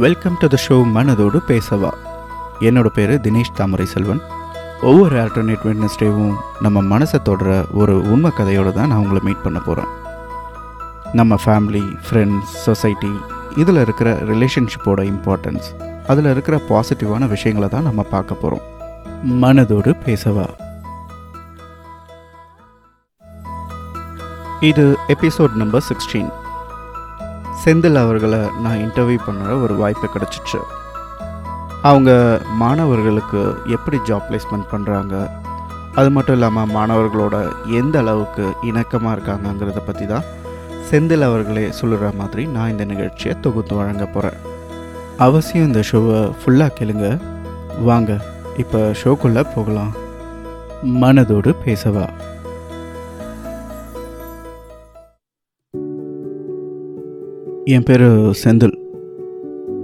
Welcome to the show மனதோடு பேசவா. என்னோட பேர் தினேஷ் தாமரை செல்வன் ஒவ்வொரு ஆல்டர்னேட் வெட்னஸ்டேவும் நம்ம மனசை தொடர ஒரு உண்மை கதையோடு தான் நான் உங்களை மீட் பண்ண போகிறேன் நம்ம ஃபேமிலி ஃப்ரெண்ட்ஸ் சொசைட்டி இதில் இருக்கிற ரிலேஷன்ஷிப்போட இம்பார்ட்டன்ஸ் அதில் இருக்கிற பாசிட்டிவான விஷயங்களை தான் நம்ம பார்க்க போகிறோம் மனதோடு பேசவா. இது எபிசோட் நம்பர் சிக்ஸ்டீன் செந்தில் அவர்களை நான் இன்டர்வியூ பண்ணுற ஒரு வாய்ப்பு கிடச்சிச்சு. அவங்க மாணவர்களுக்கு எப்படி ஜாப் பிளேஸ்மெண்ட் பண்ணுறாங்க அது மட்டும் இல்லாமல் மாணவர்களோட எந்த அளவுக்கு இணக்கமாக இருக்காங்கங்கிறத பற்றி தான் செந்தில் அவர்களே சொல்லுற மாதிரி நான் இந்த நிகழ்ச்சியை தொகுத்து வழங்க போகிறேன் அவசியம் இந்த ஷோவை ஃபுல்லாக கேளுங்க. வாங்க இப்போ ஷோக்குள்ளே போகலாம். மனதோடு பேசவா? என் பேர் செந்தில்.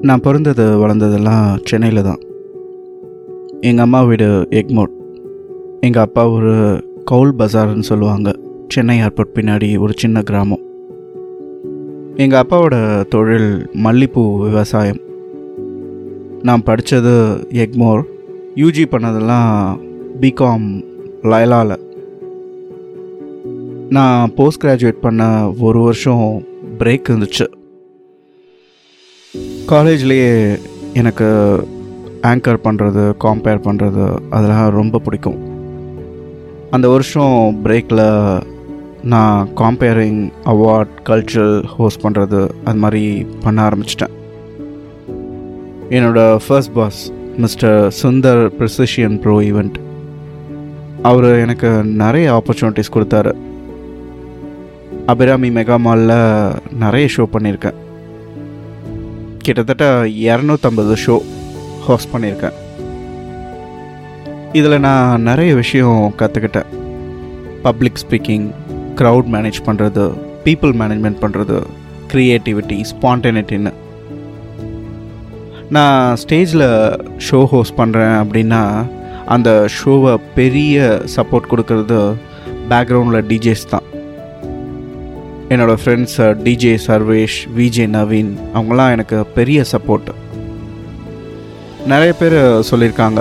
நான் பிறந்தது வளர்ந்ததெல்லாம் சென்னையில் தான். எங்கள் அம்மா வீடு எக்மோட். எங்கள் அப்பா ஒரு கவுல் பஜார்னு சொல்லுவாங்க. சென்னை ஏர்போர்ட் பின்னாடி ஒரு சின்ன கிராமம். எங்கள் அப்பாவோட தொழில் மல்லிப்பூ விவசாயம். நான் படித்தது எக்மோர். யூஜி பண்ணதெல்லாம் பிகாம் லயலாவில் நான் போஸ்ட் கிராஜுவேட் பண்ண ஒரு வருஷம் பிரேக் இருந்துச்சு. காலேஜ்லேயே எனக்கு ஆங்கர் பண்ணுறது காம்பேர் பண்ணுறது அதெல்லாம் ரொம்ப பிடிக்கும். அந்த வருஷம் பிரேக்கில் நான் காம்பேரிங் அவார்ட் கல்ச்சரல் ஹோஸ்ட் பண்ணுறது அது மாதிரி பண்ண ஆரம்பிச்சிட்டேன். என்னோடய first boss mister Sundar precision pro event அவர் எனக்கு நிறைய ஆப்பர்ச்சுனிட்டிஸ் கொடுத்தாரு. அபிராமி மெகா மாலில் நிறைய ஷோ பண்ணியிருக்கேன். கிட்டத்தட்ட இரநூத்தம்பது ஷோ ஹோஸ்ட் பண்ணியிருக்கேன். இதில் நான் நிறைய விஷயம் கற்றுக்கிட்டேன் பப்ளிக் ஸ்பீக்கிங் க்ரௌட் மேனேஜ் பண்ணுறது பீப்புள் மேனேஜ்மெண்ட் பண்ணுறது க்ரியேட்டிவிட்டி ஸ்பான்டெனிட்டின்னு நான் ஸ்டேஜில் ஷோ ஹோஸ்ட் பண்ணுறேன் அப்படின்னா அந்த ஷோவை பெரிய சப்போர்ட் கொடுக்கறது பேக்ரவுண்டில் டிஜேஸ் தான். என்னோடய friends DJ Sarvesh VJ Naveen அவங்களாம் எனக்கு பெரிய சப்போர்ட் நிறைய பேர் சொல்லியிருக்காங்க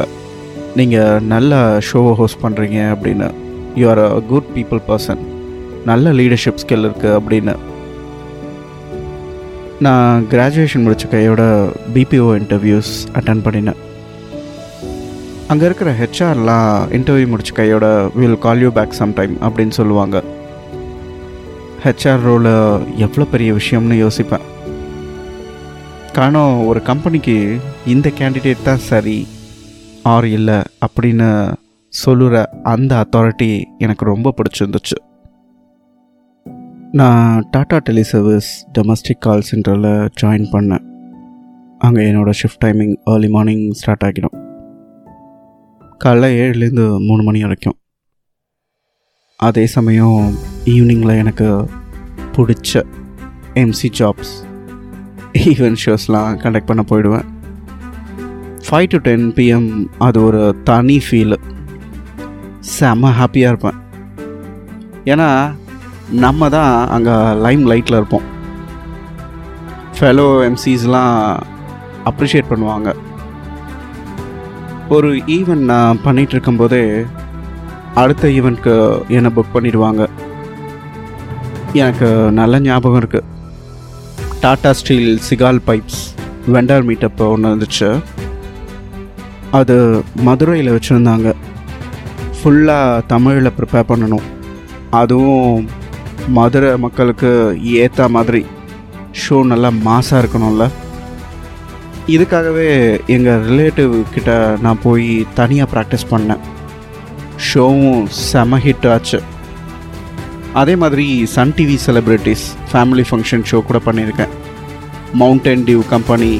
நீங்கள் நல்ல ஷோவை ஹோஸ்ட் பண்ணுறீங்க அப்படின்னு. You are a good people person நல்ல லீடர்ஷிப் ஸ்கில் இருக்குது அப்படின்னு. நான் கிராஜுவேஷன் முடித்த கையோட பிபிஓ இன்டர்வியூஸ் அட்டன் பண்ணினேன். அங்கே இருக்கிற ஹெச்ஆர்லாம் இன்டர்வியூ முடிச்ச கையோட will call you back sometime அப்படின்னு சொல்லுவாங்க. ஹெச்ஆர் ரோல் எவ்வளோ பெரிய விஷயம்னு யோசிப்பேன். காரணம் ஒரு கம்பெனிக்கு இந்த கேண்டிடேட் தான் சரி ஆர் இல்லை அப்படின்னு சொல்லுற அந்த அத்தாரிட்டி எனக்கு ரொம்ப பிடிச்சிருந்துச்சு. நான் டாடா டெலிசர்வீஸ் டொமஸ்டிக் கால் சென்டரில் ஜாயின் பண்ணேன். அங்கே என்னோடய shift timing early morning start ஆகிடும். காலைல ஏழுலேருந்து மூணு மணி வரைக்கும். அதே சமயம் ஈவினிங்கில் எனக்கு பிடிச்ச எம்சி ஜாப்ஸ் ஈவென்ட் ஷோஸ்லாம் கண்டக்ட் பண்ண போயிடுவேன். ஃபைவ் டு டென் பிஎம் அது ஒரு தனி ஃபீலு செம்ம ஹாப்பியாக இருப்பேன். ஏன்னா நம்ம தான் அங்கே லைம் லைட்டில் இருப்போம் ஃபெலோ எம்சிஸ்லாம் அப்ரிஷியேட் பண்ணுவாங்க. ஒரு ஈவெண்ட் நான் பண்ணிகிட்ருக்கும் போதே அடுத்த ஈவெண்ட்க்கு என்னை புக் பண்ணிடுவாங்க. எனக்கு நல்ல ஞாபகம் இருக்குது Tata steel சிகால் pipes vendor meetup ஒன்று இருந்துச்சு அது மதுரையில் வச்சுருந்தாங்க. ஃபுல்லாக தமிழில் ப்ரிப்பேர் பண்ணணும். அதுவும் மதுரை மக்களுக்கு ஏற்ற மாதிரி. ஷோ நல்லா மாசாக இருக்கணும்ல. இதுக்காகவே எங்கள் ரிலேட்டிவ் கிட்ட நான் போய் தனியாக ப்ராக்டிஸ் பண்ணேன். ஷோவும் செம ஹிட் ஆச்சு. அதே மாதிரி Sun TV celebrities family function show கூட பண்ணியிருக்கேன். மவுண்டன் டியூ கம்பெனி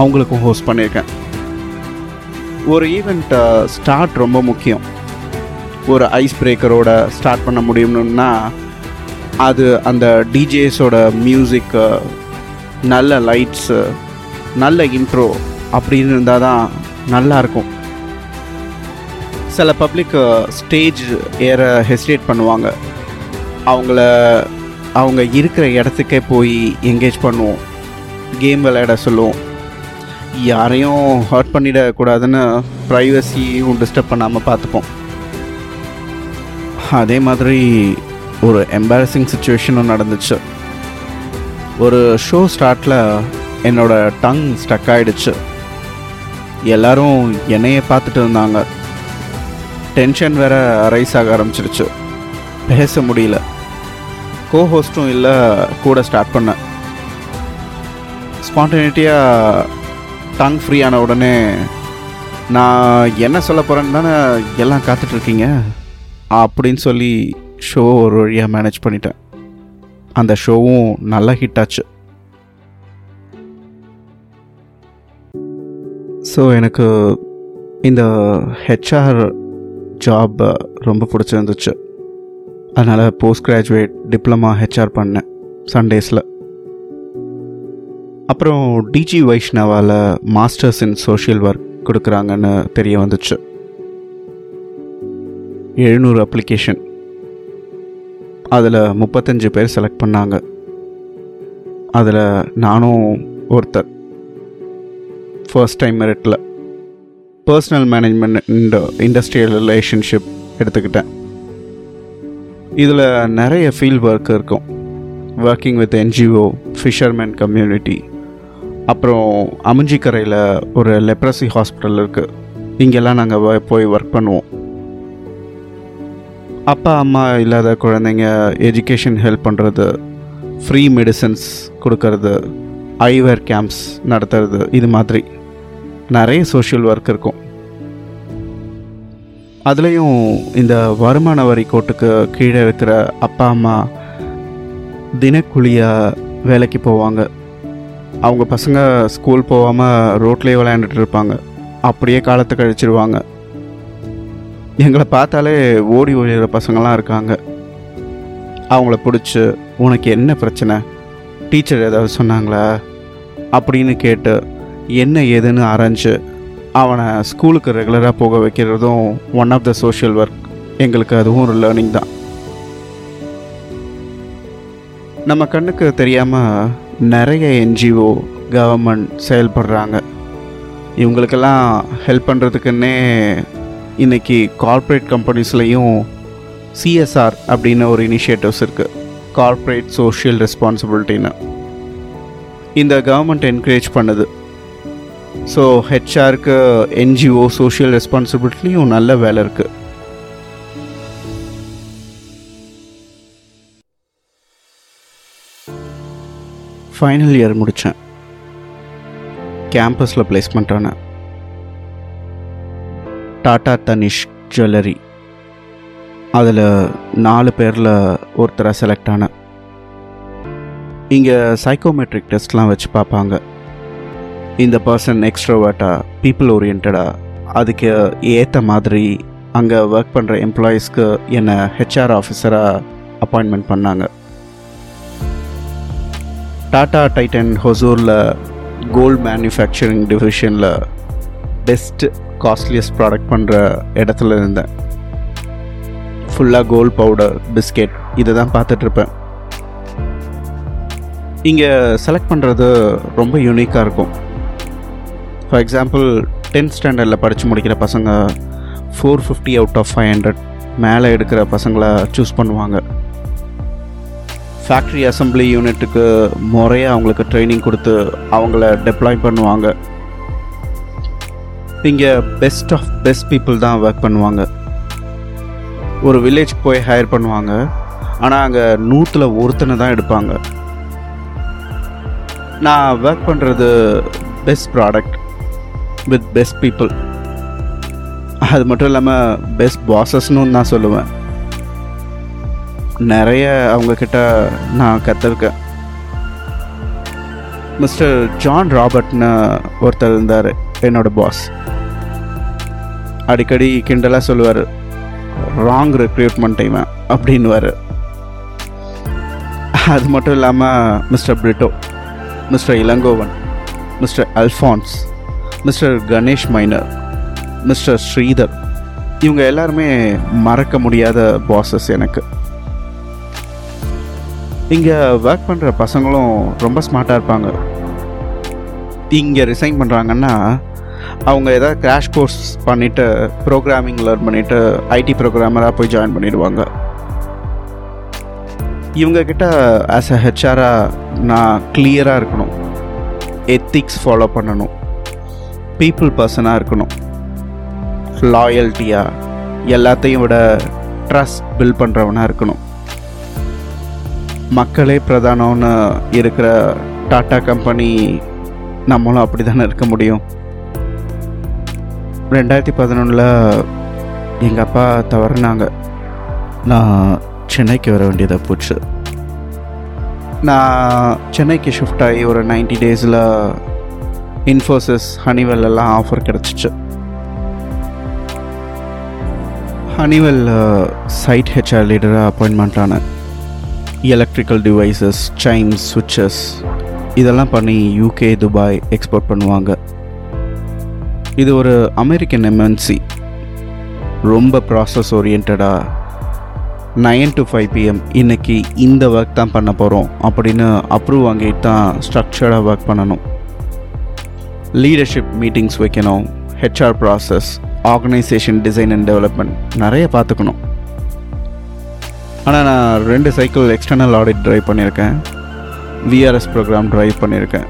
அவங்களுக்கும் ஹோஸ்ட் பண்ணியிருக்கேன். ஒரு ஈவெண்ட்டை ஸ்டார்ட் ரொம்ப முக்கியம். ஒரு ஐஸ் பிரேக்கரோட ஸ்டார்ட் பண்ண முடியும்னா அது அந்த டிஜேஸோட மியூசிக்கு நல்ல லைட்ஸு நல்ல இன்ட்ரோ அப்படின்னு இருந்தால் தான் நல்லாயிருக்கும் சில பப்ளிக் ஸ்டேஜ் ஏற ஹெசிடேட் பண்ணுவாங்க. அவங்கள அவங்க இருக்கிற இடத்துக்கே போய் என்கேஜ் பண்ணுவோம். கேம் விளையாட சொல்லுவோம். யாரையும் ஹர்ட் பண்ணிடக்கூடாதுன்னு ப்ரைவசியும் டிஸ்டர்ப் பண்ணாமல் பார்த்துப்போம். அதே மாதிரி ஒரு எம்பாரசிங் சுச்சுவேஷனும் நடந்துச்சு. ஒரு ஷோ ஸ்டார்ட்டில் என்னோடய டங் ஸ்டக் ஆகிடுச்சு எல்லோரும் என்னையே பார்த்துட்டு இருந்தாங்க. டென்ஷன் வேற ரைஸ் ஆக ஆரம்பிச்சிருச்சு. பேச முடியல. கோ ஹோஸ்ட்டும் இல்லை கூட ஸ்டார்ட் பண்ணேன். ஸ்பான்டேனிட்டியாக டங் ஃப்ரீ ஆன உடனே நான் என்ன சொல்ல போகிறேன்னு தானே எல்லாம் காத்துட்ருக்கீங்க அப்படின்னு சொல்லி ஷோ ஒரு வழியாக மேனேஜ் பண்ணிட்டேன். அந்த ஷோவும் நல்லா ஹிட் ஆச்சு. ஸோ எனக்கு இந்த ஹெச்ஆர் ஜாப் uh, ரொம்ப பிடிச்சிருந்துச்சு. அதனால் போஸ்ட் கிராஜுவேட் டிப்ளமா ஹெச்ஆர் பண்ணேன் சண்டேஸில் அப்புறம் டிஜி வைஷ்ணவால் மாஸ்டர்ஸ் இன் சோஷியல் ஒர்க் கொடுக்குறாங்கன்னு தெரிய வந்துச்சு. எழுநூறு அப்ளிகேஷன் அதில் முப்பத்தஞ்சு பேர் செலக்ட் பண்ணாங்க. அதில் நானும் ஒருத்தர் ஃபர்ஸ்ட் டைம் மெரிட்டில் பர்சனல் மேனேஜ்மெண்ட் இந்த இண்டஸ்ட்ரியல் ரிலேஷன்ஷிப் எடுத்துக்கிட்டேன். இதில் நிறைய ஃபீல்ட் ஒர்க் இருக்கும். Working with NGO fisherman community அப்புறம் அமிஞ்சிக்கரையில் ஒரு லெப்ரசி ஹாஸ்பிட்டல் இருக்குது இங்கெல்லாம் நாங்கள் போய் ஒர்க் பண்ணுவோம். அப்பா அம்மா இல்லாத குழந்தைங்க எஜுகேஷன் ஹெல்ப் பண்ணுறது ஃப்ரீ மெடிசன்ஸ் கொடுக்கறது ஐவேர் கேம்ப்ஸ் நடத்துறது இது மாதிரி. நிறைய சோஷியல் ஒர்க் இருக்கும். அதுலேயும் இந்த வருமான வரி கோட்டுக்கு கீழே இருக்கிற அப்பா அம்மா தினக்கூலியாக வேலைக்கு போவாங்க. அவங்க பசங்க ஸ்கூல் போகாமல் ரோட்லேயே விளையாண்டுட்டு இருப்பாங்க. அப்படியே காலத்தை கழிச்சிருவாங்க. எங்களை பார்த்தாலே ஓடி ஓடிகிற பசங்களாம் இருக்காங்க. அவங்கள பிடிச்சி உனக்கு என்ன பிரச்சனை? டீச்சர் ஏதாவது சொன்னாங்களா? அப்படின்னு கேட்டு என்ன ஏதுன்னு ஆராய்ஞ்சு அவனை ஸ்கூலுக்கு ரெகுலராக போக வைக்கிறதும் one of the social work எங்களுக்கு அதுவும் ஒரு லேர்னிங் தான். நம்ம கண்ணுக்கு தெரியாமல் நிறைய என்ஜிஓ கவர்மெண்ட் செயல்படுறாங்க. இவங்களுக்கெல்லாம் ஹெல்ப் பண்ணுறதுக்குன்னே இன்றைக்கி கார்ப்பரேட் கம்பெனிஸ்லேயும் சிஎஸ்ஆர் அப்படின்னு ஒரு இனிஷியேட்டிவ்ஸ் இருக்குது கார்ப்பரேட் சோஷியல் ரெஸ்பான்சிபிலிட்டின்னு இந்த கவர்மெண்ட் என்கரேஜ் பண்ணுது. ஸோ ஹெச்ஆருக்கு என்ஜிஓ சோஷியல் ரெஸ்பான்சிபிலிட்டிலையும் நல்ல வேலை இருக்குது ஃபைனல் இயர் முடித்தேன் கேம்பஸில் பிளேஸ்மெண்ட் ஆனேன் டாடா தனிஷ் ஜுவல்லரி அதில் நாலு பேரில் ஒருத்தராக செலக்ட் ஆனேன். இங்கே சைக்கோமெட்ரிக் டெஸ்ட்லாம் வச்சு பார்ப்பாங்க. இந்த பர்சன் எக்ஸ்ட்ரோவேர்ட்டா பீப்புள் ஓரியன்டா அதுக்கு ஏற்ற மாதிரி அங்கே ஒர்க் பண்ணுற எம்ப்ளாயீஸ்க்கு என்னை ஹெச்ஆர் ஆஃபீஸராக அப்பாயின்மெண்ட் பண்ணாங்க. டாடா டைட்டன் ஹொசூரில் கோல்ட் மேனுஃபேக்சரிங் டிவிஷனில் பெஸ்ட் காஸ்ட்லியஸ்ட் ப்ராடக்ட் பண்ணுற இடத்துல இருந்தேன். ஃபுல்லாக கோல்ட் பவுடர் பிஸ்கெட் இதை தான் பார்த்துட்ருப்பேன் இங்கே செலக்ட் பண்ணுறது ரொம்ப யூனிக்காக இருக்கும். ஃபார் எக்ஸாம்பிள் டென்த் ஸ்டாண்டர்டில் படித்து முடிக்கிற பசங்க four fifty out of five hundred மேலே எடுக்கிற பசங்களை சூஸ் பண்ணுவாங்க. ஃபேக்ட்ரி அசம்பிளி யூனிட்டுக்கு முறையாக அவங்களுக்கு ட்ரைனிங் கொடுத்து அவங்கள டெப்ளாய் பண்ணுவாங்க. இங்கே பெஸ்ட் ஆஃப் பெஸ்ட் பீப்புள் தான் ஒர்க் பண்ணுவாங்க. ஒரு வில்லேஜ்க்கு போய் ஹையர் பண்ணுவாங்க. ஆனால் அங்கே நூற்றில் ஒருத்தனை தான் எடுப்பாங்க. நான் ஒர்க் பண்ணுறது best product with best people அது மட்டும் இல்லாமல் பெஸ்ட் பாசஸ்னு நான் சொல்லுவேன். நிறைய அவங்கக்கிட்ட நான் கற்றுருக்கேன் மிஸ்டர் ஜான் ராபர்ட்னு ஒருத்தர் இருந்தார் என்னோட பாஸ் அடிக்கடி கிண்டலாக சொல்லுவார் ராங் ரெக்ரூட்மெண்ட் இவன் அப்படின்வார் அது மட்டும் இல்லாமல் mister Brito mister Ilangovan mister Alphonse mister Ganesh minor mister Sridhar இவங்க எல்லாருமே மறக்க முடியாத பாசஸ் எனக்கு. இங்கே ஒர்க் பண்ணுற பசங்களும் ரொம்ப ஸ்மார்ட்டாக இருப்பாங்க. இங்கே ரிசைன் பண்ணுறாங்கன்னா அவங்க ஏதாவது கிராஷ் கோர்ஸ் பண்ணிவிட்டு ப்ரோக்ராமிங் லேர்ன் பண்ணிவிட்டு ஐடி ப்ரோக்ராமராக போய் ஜாயின் பண்ணிடுவாங்க. இவங்கக்கிட்ட ஆஸ் அ ஹெச்ஆராக நான் கிளியராக இருக்கணும். எத்திக்ஸ் ஃபாலோ பண்ணணும். பீப்புள் பர்சனாக இருக்கணும். லாயல்ட்டியாக எல்லாத்தையும் விட ட்ரஸ்ட் பில்ட் பண்ணுறவனாக இருக்கணும். மக்களே பிரதானம்னு இருக்கிற டாட்டா கம்பெனி நம்மளும் அப்படி தானே இருக்க முடியும். ரெண்டாயிரத்தி பதினொன்றில் எங்கள் அப்பா தவறுனாங்க. நான் சென்னைக்கு வர வேண்டியதாக போச்சு. நான் சென்னைக்கு ஷிஃப்ட் ஆகி ஒரு நைன்டி டேஸில் இன்ஃபோசிஸ் ஹனிவெல் எல்லாம் ஆஃபர் கிடச்சிச்சு. ஹனிவெல் சைட் ஹெச்ஆர் லீடராக அப்பாயின்மெண்ட் ஆனேன் எலக்ட்ரிக்கல் டிவைசஸ் சைம்ஸ் சுவிட்சஸ் இதெல்லாம் பண்ணி யூகே துபாய் எக்ஸ்போர்ட் பண்ணுவாங்க. இது ஒரு அமெரிக்கன் எம்என்சி ரொம்ப ப்ராசஸ் ஓரியன்டாக நைன் டு ஃபைவ் பிஎம் இன்னைக்கு இந்த ஒர்க் தான் பண்ண போகிறோம் அப்படின்னு அப்ரூவ் வாங்கிட்டு தான் ஸ்ட்ரக்சர்டாக ஒர்க் பண்ணணும். லீடர்ஷிப் மீட்டிங்ஸ் வைக்கணும் HR process organisation design and development நிறைய பார்த்துக்கணும். ஆனால் நான் ரெண்டு சைக்கிள் எக்ஸ்டர்னல் ஆடிட் ட்ரைவ் பண்ணியிருக்கேன். விஆர்எஸ் ப்ரோக்ராம் ட்ரைவ் பண்ணியிருக்கேன்.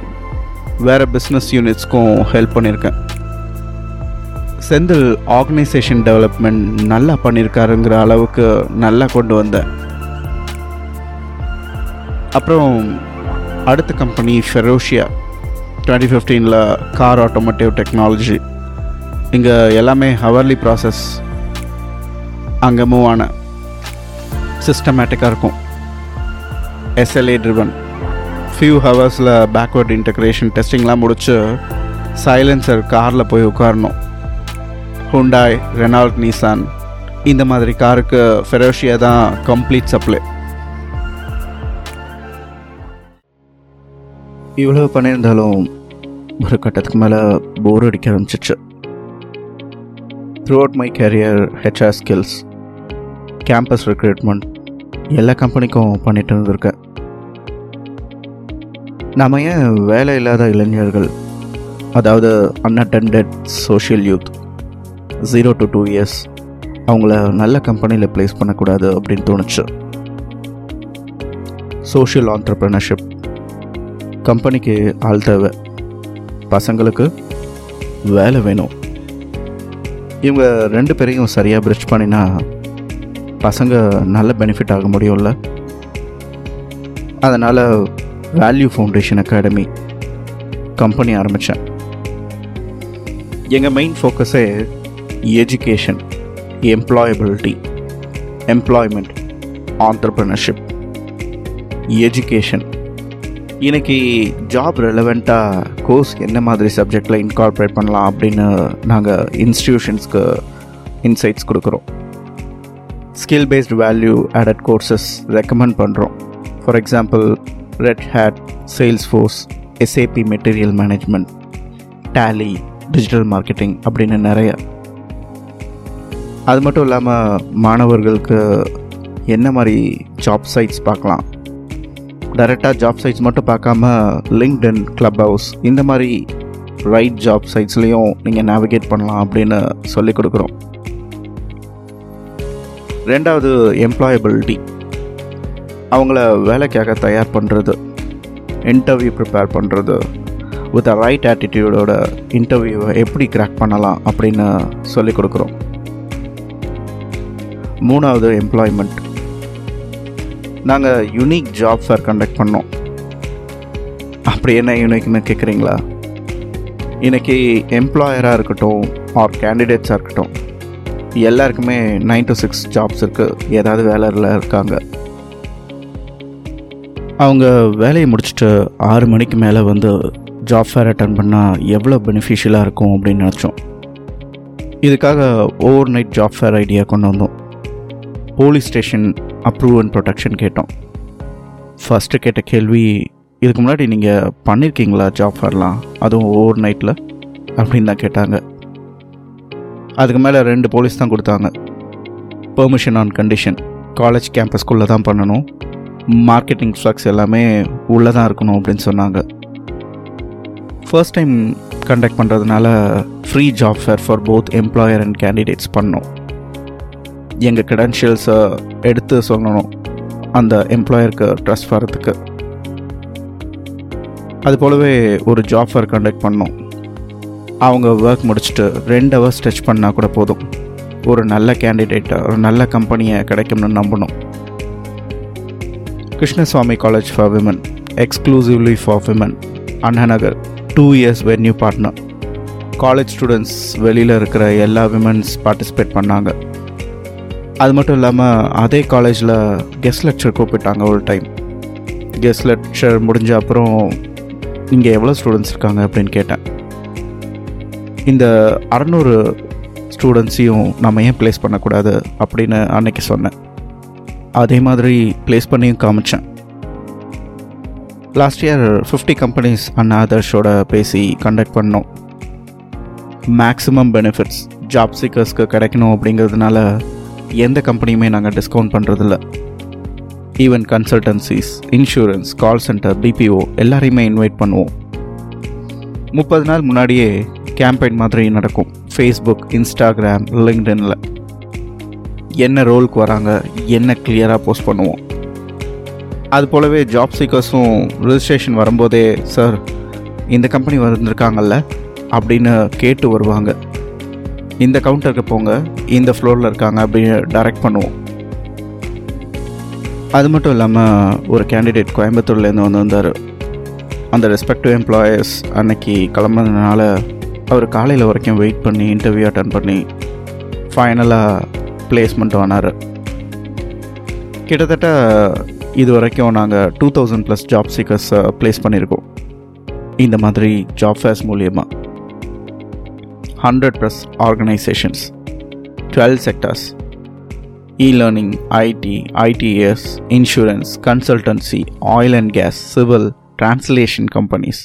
வேறு பிஸ்னஸ் யூனிட்ஸ்க்கும் ஹெல்ப் பண்ணியிருக்கேன். செந்தில் ஆர்கனைசேஷன் டெவலப்மெண்ட் நல்லா பண்ணியிருக்காருங்கிற அளவுக்கு நல்லா கொண்டு வந்தேன். அப்புறம் அடுத்த கம்பெனி ஃபெரோஷியா டுவெண்ட்டி ஃபிஃப்டீனில் கார் ஆட்டோமோட்டிவ் டெக்னாலஜி இங்கே எல்லாமே ஹவர்லி ப்ராசஸ் அங்கே மூவ் ஆன சிஸ்டமேட்டிக்காக இருக்கும். எஸ்எல்ஏ ட்ரிவன் ஃபியூ ஹவர்ஸில் பேக்வர்ட் இன்டக்ரேஷன் டெஸ்டிங்லாம் முடித்து சைலன்சர் காரில் போய் உட்காரணும். ஹுண்டாய் ரெனால்ட் நீசான் இந்த மாதிரி காருக்கு ஃபெரோஷியா தான் கம்ப்ளீட் சப்ளை இவ்வளோ பண்ணியிருந்தாலும் ஒரு கட்டத்துக்கு மேலே போர் அடிக்க ஆரம்பிச்சிச்சு. Throughout my career HR skills campus recruitment எல்லா கம்பெனிக்கும் பண்ணிட்டு இருந்திருக்கேன். நம்ம ஏன் வேலை இல்லாத இளைஞர்கள் அதாவது unattended social youth zero to two years அவங்கள நல்ல கம்பெனியில் ப்ளேஸ் பண்ணக்கூடாது அப்படின்னு தோணுச்சு. சோஷியல் ஆண்டர்ப்ரனர்ஷிப் கம்பெனிக்கு ஆள் தேவை. பசங்களுக்கு வேலை வேணும். இவங்க ரெண்டு பேரையும் சரியாக பிரிட்ஜ் பண்ணினா பசங்க நல்ல பெனிஃபிட் ஆக முடியும்ல. அதனால் வேல்யூ ஃபவுண்டேஷன் அகாடமி கம்பெனி ஆரம்பித்தேன் எங்கள் main ஃபோக்கஸே education employability employment entrepreneurship education இன்னைக்கு ஜாப் ரெலவெண்ட்டாக கோர்ஸ் என்ன மாதிரி சப்ஜெக்டில் இன்கார்பரேட் பண்ணலாம் அப்படின்னு நாங்கள் இன்ஸ்டிடியூஷன்ஸ்க்கு இன்சைட்ஸ் கொடுக்குறோம். Skill based value added courses recommend பண்ணுறோம் for example Red Hat Salesforce SAP material management Tally digital marketing அப்படின்னு நிறைய. அது மட்டும் இல்லாமல் மாணவர்களுக்கு என்ன மாதிரி ஜாப் சைட்ஸ் பார்க்கலாம்? டைரெக்டாக ஜாப் சைட்ஸ் மட்டும் பார்க்காம லிங்க்டன் கிளப் ஹவுஸ் இந்த மாதிரி ரைட் ஜாப் சைட்ஸ்லேயும் நீங்கள் நேவிகேட் பண்ணலாம் அப்படின்னு சொல்லி கொடுக்குறோம். ரெண்டாவது எம்ப்ளாயபிலிட்டி அவங்கள வேலைக்காக தயார் பண்ணுறது இன்டர்வியூ ப்ரிப்பேர் பண்ணுறது வித் அ ரைட் ஆட்டிடியூடோட இன்டர்வியூவை எப்படி கிராக் பண்ணலாம் அப்படின்னு சொல்லி கொடுக்குறோம். மூணாவது எம்ப்ளாய்மெண்ட் நாங்கள் யுனிக் ஜாப் ஃபேர் கண்டக்ட் பண்ணோம். அப்படி என்ன யூனிக்னு கேட்குறீங்களா இன்றைக்கி எம்ப்ளாயராக இருக்கட்டும் ஆர் கேண்டிடேட்ஸாக இருக்கட்டும் எல்லாருக்குமே நைன் டு சிக்ஸ் ஜாப்ஸ் இருக்குது ஏதாவது வேலையில் இருக்காங்க. அவங்க வேலையை முடிச்சுட்டு ஆறு மணிக்கு மேலே வந்து ஜாப் ஃபேர் அட்டன் பண்ணால் எவ்வளோ பெனிஃபிஷியலாக இருக்கும் அப்படின்னு நினச்சோம். இதுக்காக overnight job fair idea கொண்டு வந்தோம். Police station approve and protection கேட்டோம். ஃபஸ்ட்டு கேட்ட கேள்வி இதுக்கு முன்னாடி நீங்கள் பண்ணியிருக்கீங்களா ஜாப் ஃபேர்லாம் அதுவும் ஓவர் நைட்டில் அப்படின்னு தான் கேட்டாங்க. அதுக்கு மேலே ரெண்டு போலீஸ் தான் கொடுத்தாங்க. பெர்மிஷன் ஆன் கண்டிஷன் காலேஜ் கேம்பஸ்குள்ளே தான் பண்ணணும். மார்க்கெட்டிங் ஃப்ளக்ஸ் எல்லாமே உள்ளே தான் இருக்கணும் அப்படின்னு சொன்னாங்க. ஃபர்ஸ்ட் டைம் கண்டக்ட் பண்ணுறதுனால free job fair for both employer and candidates பண்ணோம். எங்கள் கிரெடென்ஷியல்ஸை எடுத்து சொல்லணும் அந்த எம்ப்ளாயருக்கு ட்ரஸ்ட் வரதுக்கு அது போலவே ஒரு ஜாப் ஃபேர் கண்டக்ட் பண்ணோம் அவங்க ஒர்க் முடிச்சுட்டு ரெண்டு ஹவர்ஸ் ஸ்ட்ரெச் பண்ணால் கூட போதும். ஒரு நல்ல கேண்டிடேட்டை ஒரு நல்ல கம்பெனியை கிடைக்கும்னு நம்பணும். Krishnaswamy college for women exclusively for women Annanagar two years venue partner college students வெளியில் இருக்கிற எல்லா விமன்ஸ் பார்ட்டிசிபேட் பண்ணாங்க. அது மட்டும் இல்லாமல் அதே காலேஜில் கெஸ்ட் லெக்சர் கூப்பிட்டாங்க ஒரு டைம் கெஸ்ட் லெக்சர் முடிஞ்ச அப்புறம் இங்கே எவ்வளோ ஸ்டூடெண்ட்ஸ் இருக்காங்க? அப்படின்னு கேட்டேன். இந்த அறநூறு ஸ்டூடெண்ட்ஸையும் நம்ம ஏன் ப்ளேஸ் பண்ணக்கூடாது? அப்படின்னு அன்னைக்கு சொன்னேன். அதே மாதிரி ப்ளேஸ் பண்ணியும் காமிச்சேன். Last year fifty companies and அதர்ஸோட பேசி கண்டக்ட் பண்ணோம். மேக்ஸிமம் பெனிஃபிட்ஸ் ஜாப் சீக்கர்ஸ்க்கு கிடைக்கணும் அப்படிங்கிறதுனால எந்த கம்பெனியுமே நாங்கள் டிஸ்கவுண்ட் பண்ணுறதில்ல even consultancies insurance call centre BPO எல்லாரையுமே இன்வைட் பண்ணுவோம். முப்பது நாள் முன்னாடியே கேம்பெயின் மாதிரி நடக்கும். ஃபேஸ்புக் இன்ஸ்டாகிராம் லிங்க்டனில் என்ன ரோலுக்கு வராங்க என்ன கிளியராக போஸ்ட் பண்ணுவோம். அது போலவே ஜாப் சீக்கர்ஸும் ரிஜிஸ்ட்ரேஷன் வரும்போதே சார் இந்த கம்பெனி வந்திருக்காங்கல்ல? அப்படின்னு கேட்டு வருவாங்க. இந்த கவுண்டருக்கு போங்க. இந்த ஃப்ளோரில் இருக்காங்க அப்படின்னு டைரக்ட் பண்ணுவோம். அது மட்டும் இல்லாமல் ஒரு கேண்டிடேட் கோயம்புத்தூர்லேருந்து வந்து வந்தார். அந்த ரெஸ்பெக்டிவ் எம்ப்ளாயர்ஸ் அன்னைக்கு கிளம்புனதுனால அவர் காலையில் வரைக்கும் வெயிட் பண்ணி இன்டர்வியூ அட்டன் பண்ணி ஃபைனலாக பிளேஸ்மெண்ட் ஆனார். கிட்டத்தட்ட இது வரைக்கும் நாங்கள் two thousand plus job seekers place பண்ணியிருக்கோம். இந்த மாதிரி ஜாப் ஃபேர்ஸ் மூலியமாக hundred plus organisations twelve sectors e-learning IT ITES insurance consultancy oil and gas civil translation companies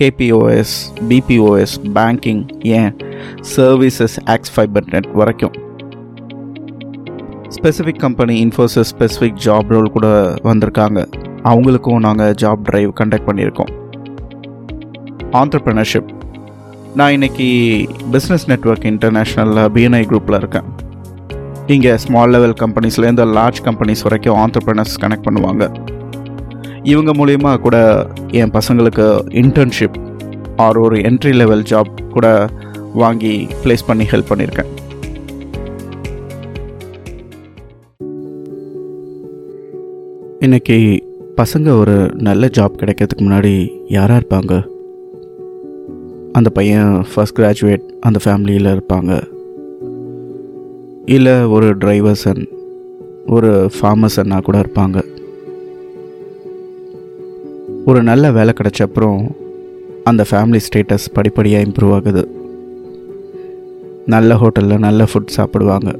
KPOs BPOs banking ஏன் சர்வீசஸ் ஆக்ஸ் ஃபைபர் நெட் வரைக்கும் specific company Infosys specific job role கூட வந்திருக்காங்க. அவங்களுக்கும் நாங்கள் ஜாப் ட்ரைவ் கண்டக்ட் பண்ணியிருக்கோம். Entrepreneurship நான் இன்னைக்கு பிஸ்னஸ் நெட்ஒர்க் இன்டர்நேஷ்னலில் பிஎன்ஐ குரூப்பில் இருக்கேன். இங்கே ஸ்மால் லெவல் கம்பெனிஸ்லேருந்து லார்ஜ் கம்பெனிஸ் வரைக்கும் ஆண்டர்பிரினர்ஸ் கனெக்ட் பண்ணுவாங்க. இவங்க மூலயமா கூட என் பசங்களுக்கு இன்டர்ன்ஷிப் ஆர் ஒரு என்ட்ரி லெவல் ஜாப் கூட வாங்கி ப்ளேஸ் பண்ணி ஹெல்ப் பண்ணியிருக்கேன் இன்றைக்கி பசங்க ஒரு நல்ல ஜாப் கிடைக்கிறதுக்கு முன்னாடி யாராக இருப்பாங்க? அந்த பையன் ஃபர்ஸ்ட் கிராஜுவேட் அந்த ஃபேமிலியில் இருப்பாங்க. இல்லை ஒரு டிரைவர் சன் ஒரு ஃபார்மர் சன்னாக கூட இருப்பாங்க. ஒரு நல்ல வேலை கிடைச்ச அப்புறம் அந்த ஃபேமிலி ஸ்டேட்டஸ் படிப்படியாக இம்ப்ரூவ் ஆகுது. நல்ல ஹோட்டலில் நல்ல ஃபுட் சாப்பிடுவாங்க.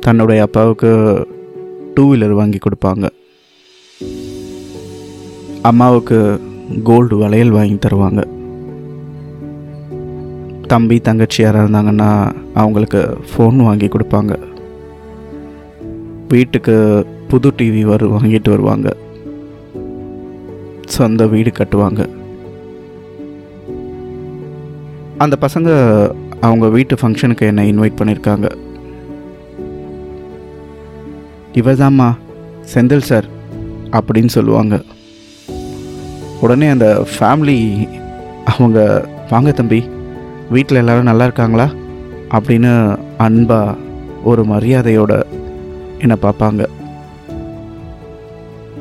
தன்னுடைய அப்பாவுக்கு டூ வீலர் வாங்கி கொடுப்பாங்க. அம்மாவுக்கு கோல்டு வளையல் வாங்கி தருவாங்க. தம்பி தங்கச்சி யாராக இருந்தாங்கன்னா அவங்களுக்கு ஃபோன் வாங்கி கொடுப்பாங்க. வீட்டுக்கு புது டிவி வரு வாங்கிட்டு வருவாங்க. சொந்த வீடு கட்டுவாங்க. அந்த பசங்க அவங்க வீட்டு ஃபங்க்ஷனுக்கு என்னை இன்வைட் பண்ணியிருக்காங்க. இவதாம்மா செந்தில் சார் அப்படின்னு சொல்லுவாங்க. உடனே அந்த ஃபேமிலி அவங்க வாங்க தம்பி வீட்டில் எல்லாரும் நல்லா இருக்காங்களா? அப்படின்னு அன்பாக ஒரு மரியாதையோட என்னை பார்ப்பாங்க.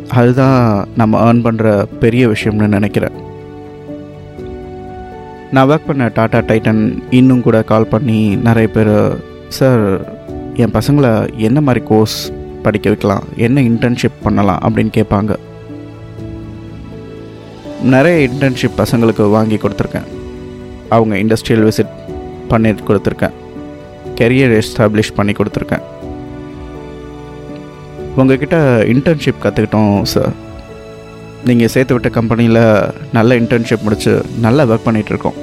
அதுதான் நம்ம ஏர்ன் பண்ணுற பெரிய விஷயம்னு நினைக்கிறேன். நான் ஒர்க் பண்ண டாட்டா டைட்டன் இன்னும் கூட கால் பண்ணி நிறைய பேர் சார் என் பசங்களை என்ன மாதிரி கோர்ஸ் படிக்க வைக்கலாம்? என்ன இன்டர்ன்ஷிப் பண்ணலாம்? அப்படின்னு கேட்பாங்க. நிறைய இன்டர்ன்ஷிப் பசங்களுக்கு வாங்கி கொடுத்துருக்கேன். அவங்க இண்டஸ்ட்ரியல் விசிட் பண்ணி கொடுத்துருக்கேன். கெரியர் எஸ்டாப்ளிஷ் பண்ணி கொடுத்துருக்கேன். உங்ககிட்ட இன்டர்ன்ஷிப் கற்றுக்கிட்டோம் சார் நீங்கள் சேர்த்து விட்ட கம்பெனியில் நல்ல இன்டர்ன்ஷிப் முடித்து நல்லா ஒர்க் பண்ணிகிட்ருக்கோம்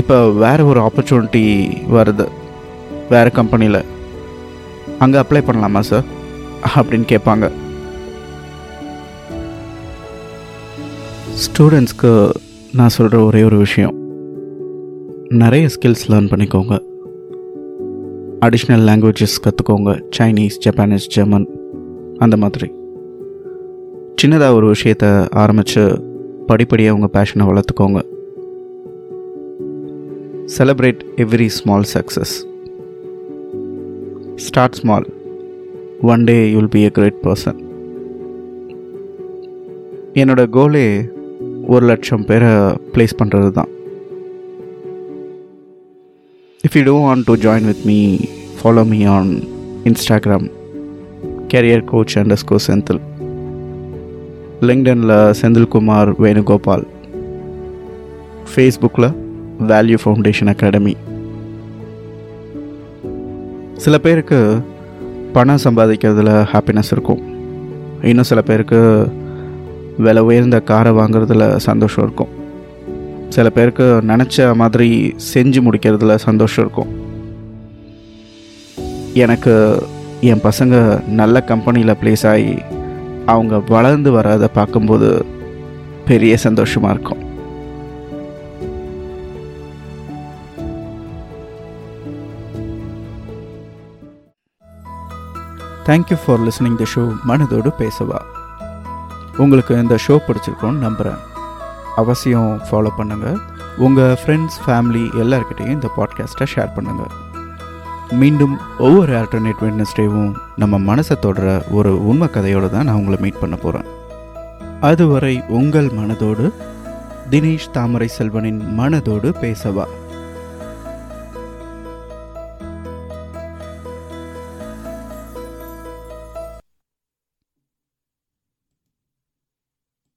இப்போ வேறு ஒரு ஆப்பர்ச்சுனிட்டி வருது வேறு கம்பெனியில் அங்கே அப்ளை பண்ணலாமா சார் அப்படின்னு கேட்பாங்க. ஸ்டூடெண்ட்ஸ்க்கு நான் சொல்கிற ஒரே ஒரு விஷயம். நிறைய ஸ்கில்ஸ் லேர்ன் பண்ணிக்கோங்க. அடிஷ்னல் லாங்குவேஜஸ் கற்றுக்கோங்க சைனீஸ் ஜப்பானீஸ் ஜெர்மன் அந்த மாதிரி. சின்னதாக ஒரு விஷயத்தை ஆரம்பித்து படிப்படியாக உங்கள் பேஷனை வளர்த்துக்கோங்க. Celebrate every small success start small one day you'll be a great person என்னோட கோலே ஒரு லட்சம் பேரை ப்ளேஸ் பண்ணுறது தான் if you do want to join with me follow me on Instagram career coach underscore Senthil லிங்க்டனில் Senthilkumar Venugopal ஃபேஸ்புக்கில் வேல்யூ ஃபவுண்டேஷன் அகாடமி சில பேருக்கு பணம் சம்பாதிக்கிறதுல ஹாப்பினஸ் இருக்கும். இன்னும் சில பேருக்கு விலை உயர்ந்த காரை வாங்குறதுல சந்தோஷம் இருக்கும். சில பேருக்கு நினச்ச மாதிரி செஞ்சு முடிக்கிறதுல சந்தோஷம் இருக்கும். எனக்கு என் பசங்க நல்ல கம்பெனியில் ப்ளேஸ் ஆகி அவங்க வளர்ந்து வராத பார்க்கும்போது பெரிய சந்தோஷமாக இருக்கும். Thank you for listening the show மனதோடு பேசவா. உங்களுக்கு இந்த ஷோ பிடிச்சிருக்கோன்னு நம்புகிறேன் அவசியம் ஃபாலோ பண்ணுங்கள் உங்கள் ஃப்ரெண்ட்ஸ் ஃபேமிலி எல்லாருக்கிட்டையும் இந்த பாட்காஸ்ட்டை ஷேர் பண்ணுங்கள் மீண்டும் ஒவ்வொரு ஆல்டர்னேட் வெட்னஸ்டேவும் நம்ம மனசை தொடர ஒரு உண்மை கதையோடு தான் நான் உங்களை மீட் பண்ண போகிறேன் அதுவரை உங்கள் மனதோடு தினேஷ் தாமரை செல்வனின் மனதோடு பேசவா?